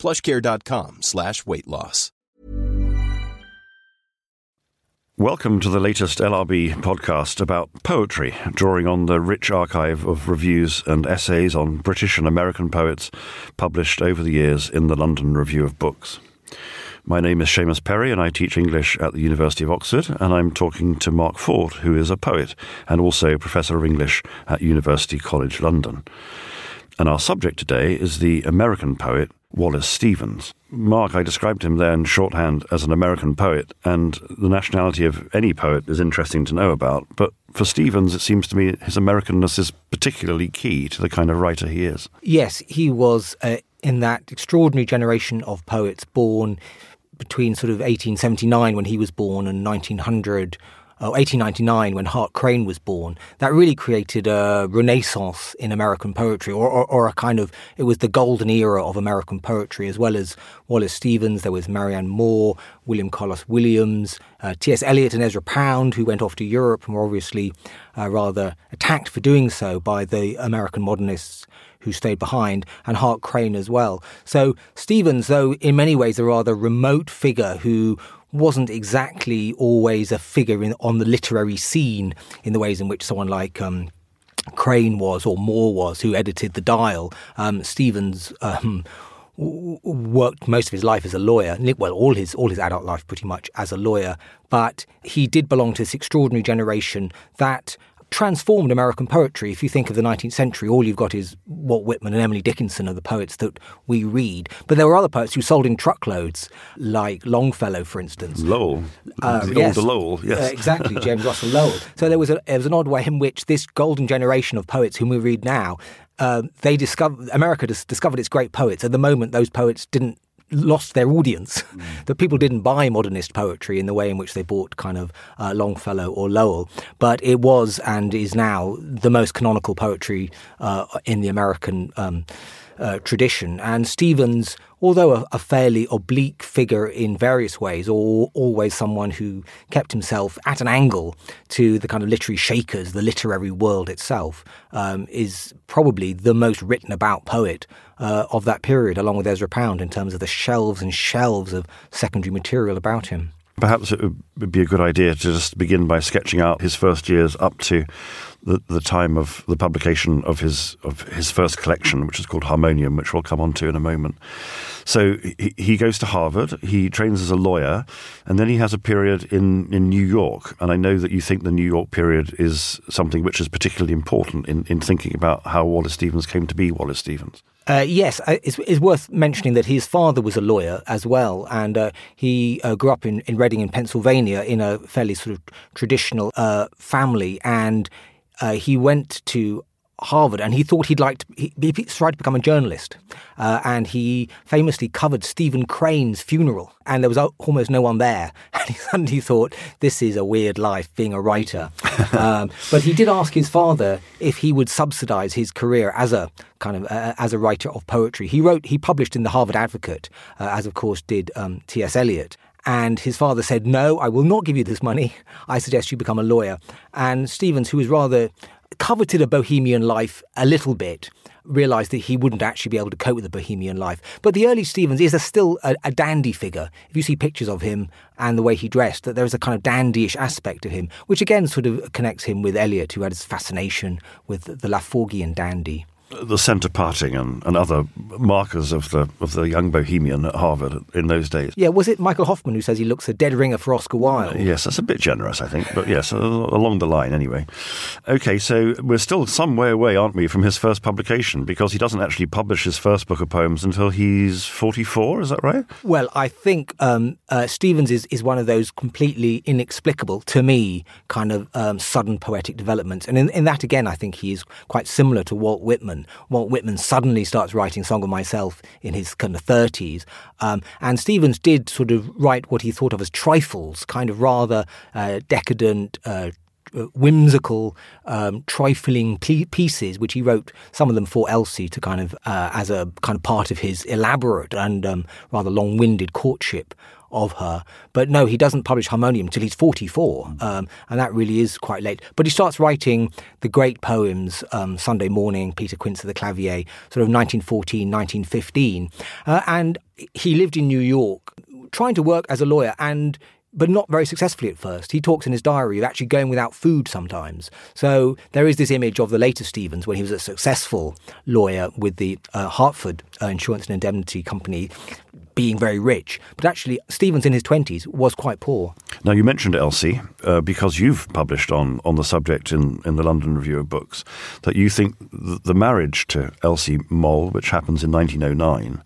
plushcare.com slash weight loss. Welcome to the latest LRB podcast about poetry, drawing on the rich archive of reviews and essays on British and American poets published over the years in the London Review of Books. My name is Seamus Perry, and I teach English at the University of Oxford. And I'm talking to Mark Ford, who is a poet and also Professor of English at University College London. And our subject today is the American poet Wallace Stevens. Mark, I described him there in shorthand as an American poet, and the nationality of any poet is interesting to know about. But for Stevens, it seems to me his Americanness is particularly key to the kind of writer he is. Yes, he was uh, in that extraordinary generation of poets born between sort of 1879 when he was born and 1900 uh, 1899 when Hart Crane was born, that really created a renaissance in American poetry, or, or, or, a kind of, it was the golden era of American poetry, as well as Wallace Stevens, there was Marianne Moore, William Carlos Williams, uh, T.S. Eliot and Ezra Pound, who went off to Europe and were obviously uh, rather attacked for doing so by the American modernists who stayed behind, and Hart Crane as well. So Stevens, though in many ways a rather remote figure who wasn't exactly always a figure in, on the literary scene in the ways in which someone like um, Crane was or Moore was, who edited The Dial. Um, Stevens um, worked most of his life as a lawyer. Well, all his all his adult life pretty much as a lawyer. But he did belong to this extraordinary generation that transformed American poetry. If you think of the 19th century, all you've got is Walt Whitman and Emily Dickinson are the poets that we read. But there were other poets who sold in truckloads, like Longfellow, for instance. Lowell. Uh, yes, Lowell, yes. Uh, exactly, James Russell Lowell. So there was, a, there was an odd way in which this golden generation of poets whom we read now, uh, they discovered, America discovered its great poets. At the moment, those poets didn't lost their audience. Mm. that people didn't buy modernist poetry in the way in which they bought kind of uh, Longfellow or Lowell. But it was and is now the most canonical poetry uh, in the American. Um, uh, tradition. And Stevens, although a, a, fairly oblique figure in various ways, or always someone who kept himself at an angle to the kind of literary shakers, the literary world itself, um, is probably the most written about poet uh, of that period, along with Ezra Pound, in terms of the shelves and shelves of secondary material about him. Perhaps it would be a good idea to just begin by sketching out his first years up to the, the time of the publication of his of his first collection, which is called Harmonium, which we'll come on to in a moment. So he, he goes to Harvard, he trains as a lawyer, and then he has a period in, in New York. And I know that you think the New York period is something which is particularly important in, in thinking about how Wallace Stevens came to be Wallace Stevens. Uh, yes, uh, it's, it's, worth mentioning that his father was a lawyer as well, and uh, he uh, grew up in, in Reading, in Pennsylvania, in a fairly sort of traditional uh, family. And uh, he went to Harvard and he thought he'd like to, he, he tried to become a journalist. Uh, and he famously covered Stephen Crane's funeral, and there was almost no one there. And he suddenly thought, this is a weird life being a writer. um, but he did ask his father if he would subsidize his career as a kind of uh, as a writer of poetry. He wrote, he published in the Harvard Advocate, uh, as of course did um, T.S. Eliot. And his father said, No, I will not give you this money. I suggest you become a lawyer. And Stevens, who was rather coveted a bohemian life a little bit, realized that he wouldn't actually be able to cope with the bohemian life. But the early Stevens is a still a, a, dandy figure. If you see pictures of him and the way he dressed, that there is a kind of dandyish aspect of him, which again sort of connects him with Eliot, who had his fascination with the Laforgian dandy the centre parting and, and other markers of the of the young bohemian at Harvard in those days. Yeah, was it Michael Hofmann who says he looks a dead ringer for Oscar Wilde? Uh, yes, that's a bit generous, I think, but yes, along the line anyway. Okay, so we're still some way away, aren't we, from his first publication because he doesn't actually publish his first book of poems until he's forty-four. Is that right? Well, I think um, uh, Stevens is is one of those completely inexplicable to me kind of um, sudden poetic developments, and in, in that again, I think he is quite similar to Walt Whitman Whitman. Walt Whitman suddenly starts writing Song of Myself in his kind of 30s. Um, and Stevens did sort of write what he thought of as trifles, kind of rather uh, decadent, uh, uh, whimsical, um, trifling pieces, which he wrote some of them for Elsie to kind of uh, as a kind of part of his elaborate and um, rather long-winded courtship of her. But no, he doesn't publish Harmonium until he's 44, um, and that really is quite late. But he starts writing the great poems, um, Sunday Morning, Peter Quince of the Clavier, sort of 1914, 1915. Uh, and he lived in New York, trying to work as a lawyer and but not very successfully at first. He talks in his diary of actually going without food sometimes. So there is this image of the later Stevens when he was a successful lawyer with the uh, Hartford uh, Insurance and Indemnity Company being very rich. But actually, Stevens in his 20s was quite poor. Now, you mentioned Elsie uh, because you've published on, on the subject in, in the London Review of Books that you think the marriage to Elsie Moll, which happens in 1909,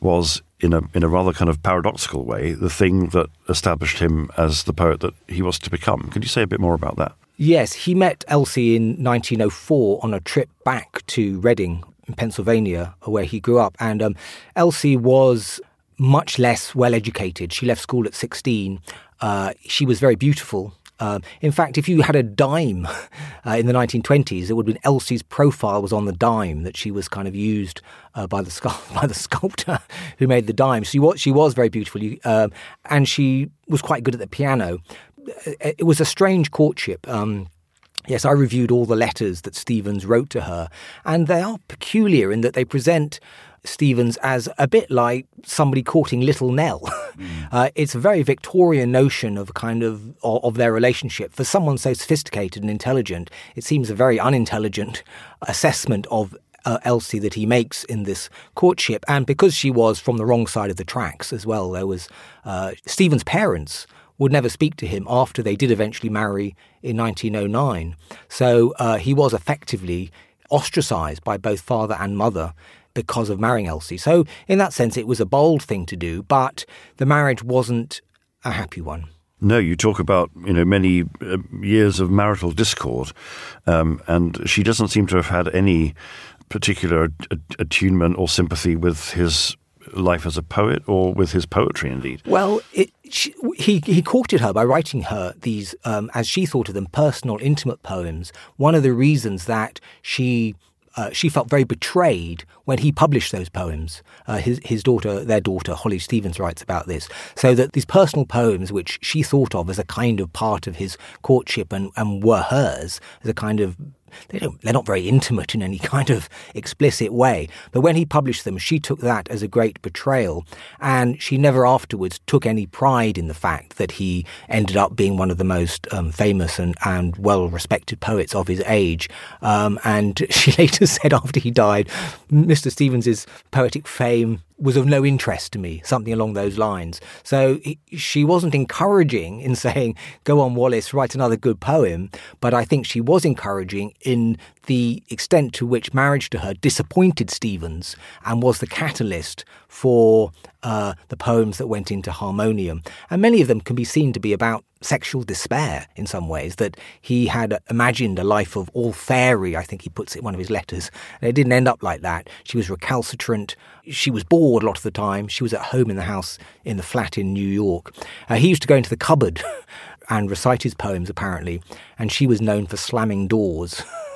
was in a in a rather kind of paradoxical way the thing that established him as the poet that he was to become. Could you say a bit more about that? Yes, he met Elsie in 1904 on a trip back to Reading in Pennsylvania, where he grew up, and um, Elsie was much less well educated. She left school at 16. Uh, she was very beautiful. Uh, in fact, if you had a dime uh, in the 1920s, it would have been Elsie's profile was on the dime that she was kind of used uh, by the by the sculptor who made the dime. She was she was very beautiful, um, and she was quite good at the piano. Uh, it was a strange courtship. Um, Yes, I reviewed all the letters that Stevens wrote to her, and they are peculiar in that they present Stevens as a bit like somebody courting Little Nell. Mm. Uh, it's a very Victorian notion of kind of, of, of their relationship. For someone so sophisticated and intelligent, it seems a very unintelligent assessment of uh, Elsie that he makes in this courtship, and because she was from the wrong side of the tracks as well, there was uh, Stevens' parents would never speak to him after they did eventually marry in 1909. So uh, he was effectively ostracized by both father and mother because of marrying Elsie. So, in that sense, it was a bold thing to do, but the marriage wasn't a happy one. No, you talk about you know many uh, years of marital discord, um, and she doesn't seem to have had any particular attunement or sympathy with his life as a poet or with his poetry, indeed. Well, it, she, he he courted her by writing her these, um, as she thought of them, personal, intimate poems. One of the reasons that she uh, she felt very betrayed when he published those poems. Uh, his, his daughter, their daughter, Holly Stevens, writes about this. So that these personal poems, which she thought of as a kind of part of his courtship and, and were hers, as a kind of they don't, they're not very intimate in any kind of explicit way. But when he published them, she took that as a great betrayal. And she never afterwards took any pride in the fact that he ended up being one of the most um, famous and, and well respected poets of his age. Um, and she later said after he died, Mr. Stevens's poetic fame was of no interest to me, something along those lines. So he, she wasn't encouraging in saying, go on, Wallace, write another good poem. But I think she was encouraging in the extent to which marriage to her disappointed Stevens and was the catalyst for uh, the poems that went into Harmonium. And many of them can be seen to be about sexual despair in some ways, that he had imagined a life of all fairy, I think he puts it in one of his letters. And it didn't end up like that. She was recalcitrant. She was bored a lot of the time. She was at home in the house in the flat in New York. Uh, he used to go into the cupboard and recite his poems, apparently, and she was known for slamming doors.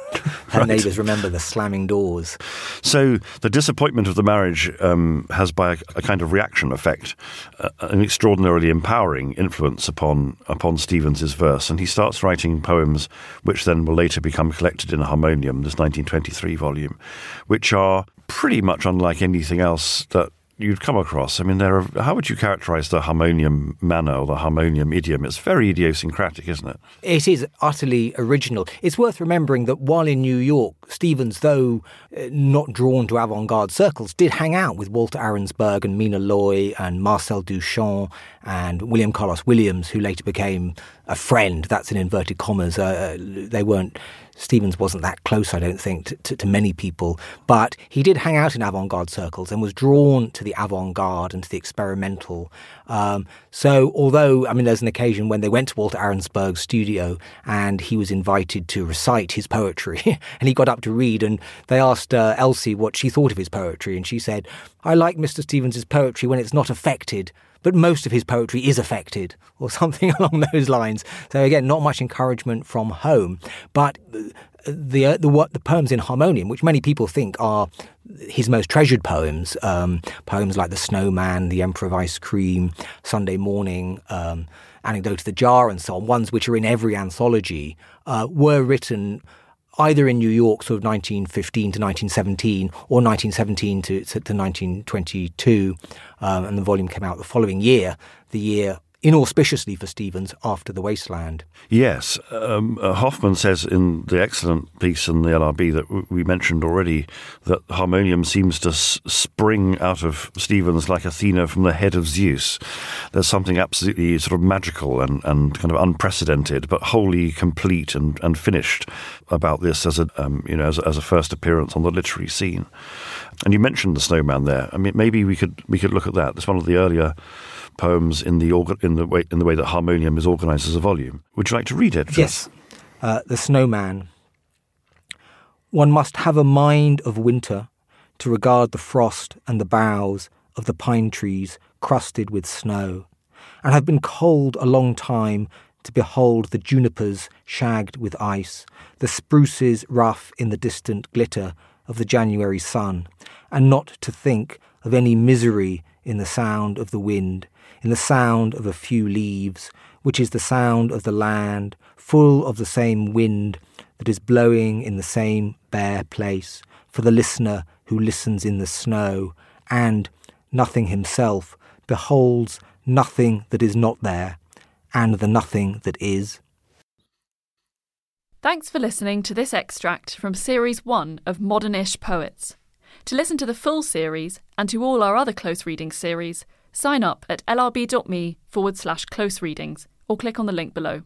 Her right. neighbours remember the slamming doors. So the disappointment of the marriage um, has, by a, a, kind of reaction effect, uh, an extraordinarily empowering influence upon upon Stevens's verse, and he starts writing poems, which then will later become collected in a Harmonium, this 1923 volume, which are pretty much unlike anything else that you'd come across. I mean, there are, how would you characterize the harmonium manner or the harmonium idiom? It's very idiosyncratic, isn't it? It is utterly original. It's worth remembering that while in New York, Stevens, though uh, not drawn to avant garde circles, did hang out with Walter Arensberg and Mina Loy and Marcel Duchamp and William Carlos Williams, who later became a friend. That's in inverted commas. Uh, uh they weren't Stevens wasn't that close, I don't think, to, to, to many people, but he did hang out in avant garde circles and was drawn to the avant garde and to the experimental. Um, so, although, I mean, there's an occasion when they went to Walter Arensberg's studio and he was invited to recite his poetry, and he got up to read, and they asked uh, Elsie what she thought of his poetry, and she said, I like Mr. Stevens's poetry when it's not affected but most of his poetry is affected, or something along those lines. So again, not much encouragement from home, but the uh, the what the poems in Harmonium, which many people think are his most treasured poems, um, poems like The Snowman, The Emperor of Ice Cream, Sunday Morning. Um, Anecdote of the Jar and so on, ones which are in every anthology, uh, were written either in New York, sort of 1915 to 1917, or 1917 to, to, to 1922, um, and the volume came out the following year, the year inauspiciously for Stevens after The Wasteland. Yes. Um, uh, Hofmann says in the excellent piece in the LRB that w- we mentioned already that harmonium seems to s- spring out of Stevens like Athena from the head of Zeus. There's something absolutely sort of magical and, and kind of unprecedented, but wholly complete and, and finished about this as a, um, you know, as, as a first appearance on the literary scene. And you mentioned the snowman there. I mean, maybe we could we could look at that. It's one of the earlier poems in the in the way in the way that harmonium is organised as a volume. Would you like to read it? Yes, uh, the snowman. One must have a mind of winter to regard the frost and the boughs of the pine trees crusted with snow, and have been cold a long time to behold the junipers shagged with ice, the spruces rough in the distant glitter of the January sun, and not to think of any misery in the sound of the wind, in the sound of a few leaves, which is the sound of the land, full of the same wind that is blowing in the same bare place, for the listener who listens in the snow, and, nothing himself, beholds nothing that is not there, and the nothing that is. Thanks for listening to this extract from Series 1 of Modernish Poets. To listen to the full series and to all our other close reading series, sign up at lrb.me forward slash close readings or click on the link below.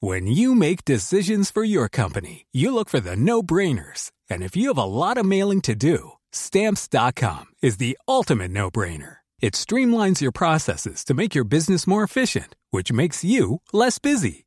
When you make decisions for your company, you look for the no brainers. And if you have a lot of mailing to do, stamps.com is the ultimate no brainer. It streamlines your processes to make your business more efficient, which makes you less busy.